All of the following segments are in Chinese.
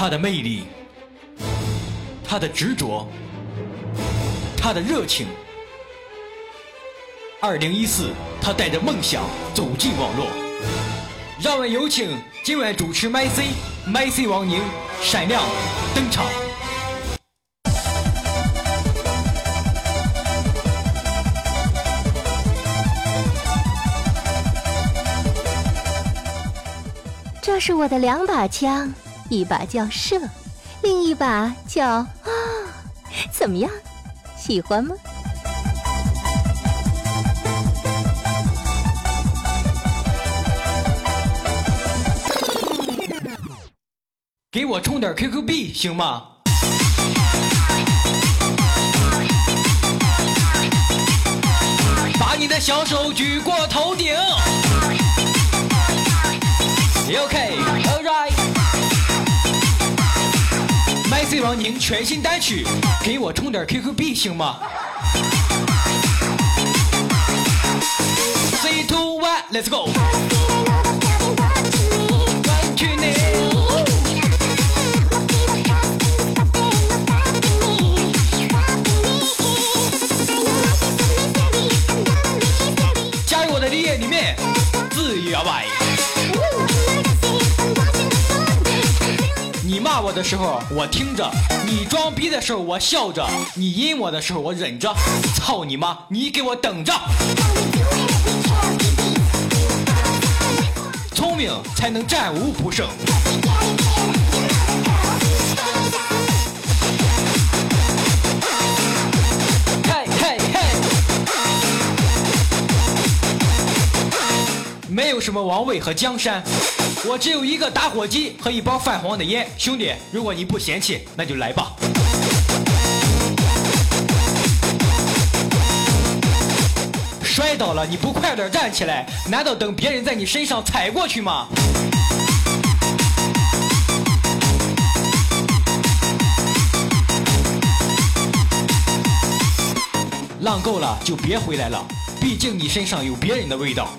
他的魅力，他的执着，他的热情。二零一四，他带着梦想走进网络。让我们有请今晚主持麦 C 麦 C 王宁闪亮登场。这是我的两把枪，一把叫射，另一把叫啊，怎么样？喜欢吗？给我充点 QQ 币行吗？把你的小手举过头顶。OK。麦 C 王宁全新单曲，给我充点 QQ 币行吗？Three, two, one, let's go。骂我的时候我听着，你装逼的时候我笑着，你阴我的时候我忍着。操你妈！你给我等着！聪明才能战无不胜。什么王位和江山，我只有一个打火机和一包泛黄的烟。兄弟，如果你不嫌弃，那就来吧。摔倒了，你不快点站起来，难道等别人在你身上踩过去吗？浪够了就别回来了，毕竟你身上有别人的味道。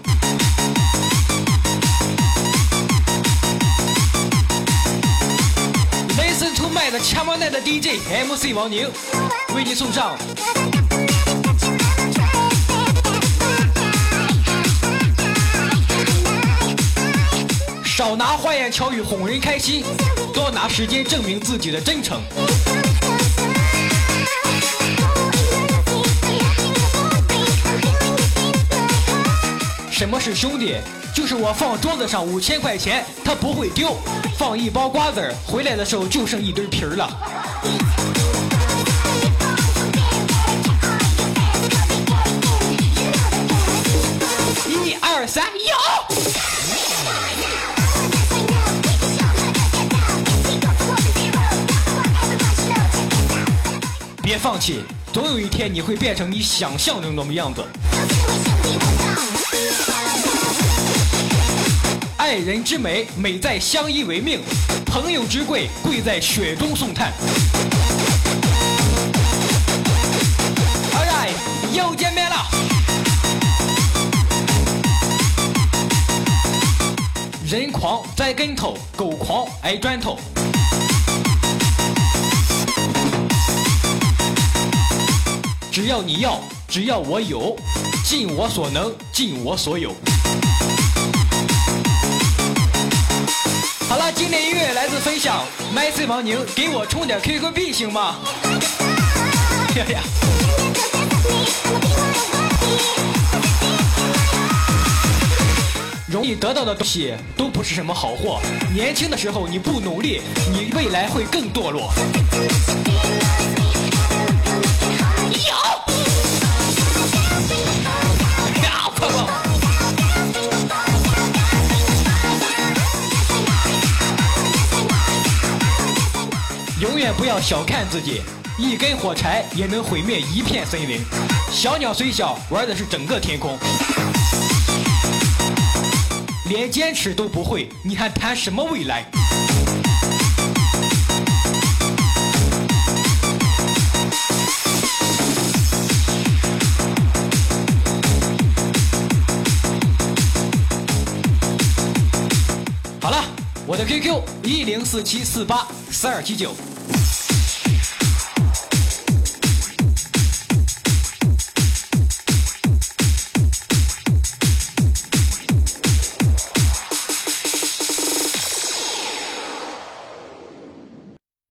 千万代的掐猫奈的 DJ MC 王宁，为你送上。少拿花言巧语哄人开心，多拿时间证明自己的真诚。什么是兄弟？就是我放桌子上五千块钱，他不会丢；放一包瓜子儿，回来的时候就剩一堆皮儿了。一二三，有！别放弃，总有一天你会变成你想象中那么样子。爱人之美，美在相依为命；朋友之贵，贵在雪中送炭。Alright，又见面了。人狂栽跟头，狗狂挨砖头。只要你要，只要我有，尽我所能，尽我所有。好了，经典音乐来自分享麦穗王宁，给我充点 QQ 币行吗？呀呀！容易得到的东西都不是什么好货。年轻的时候你不努力，你未来会更堕落。不要小看自己，一根火柴也能毁灭一片森林。小鸟虽小，玩的是整个天空。连坚持都不会，你还谈什么未来？好了，我的 QQ 一零四七四八四二七九。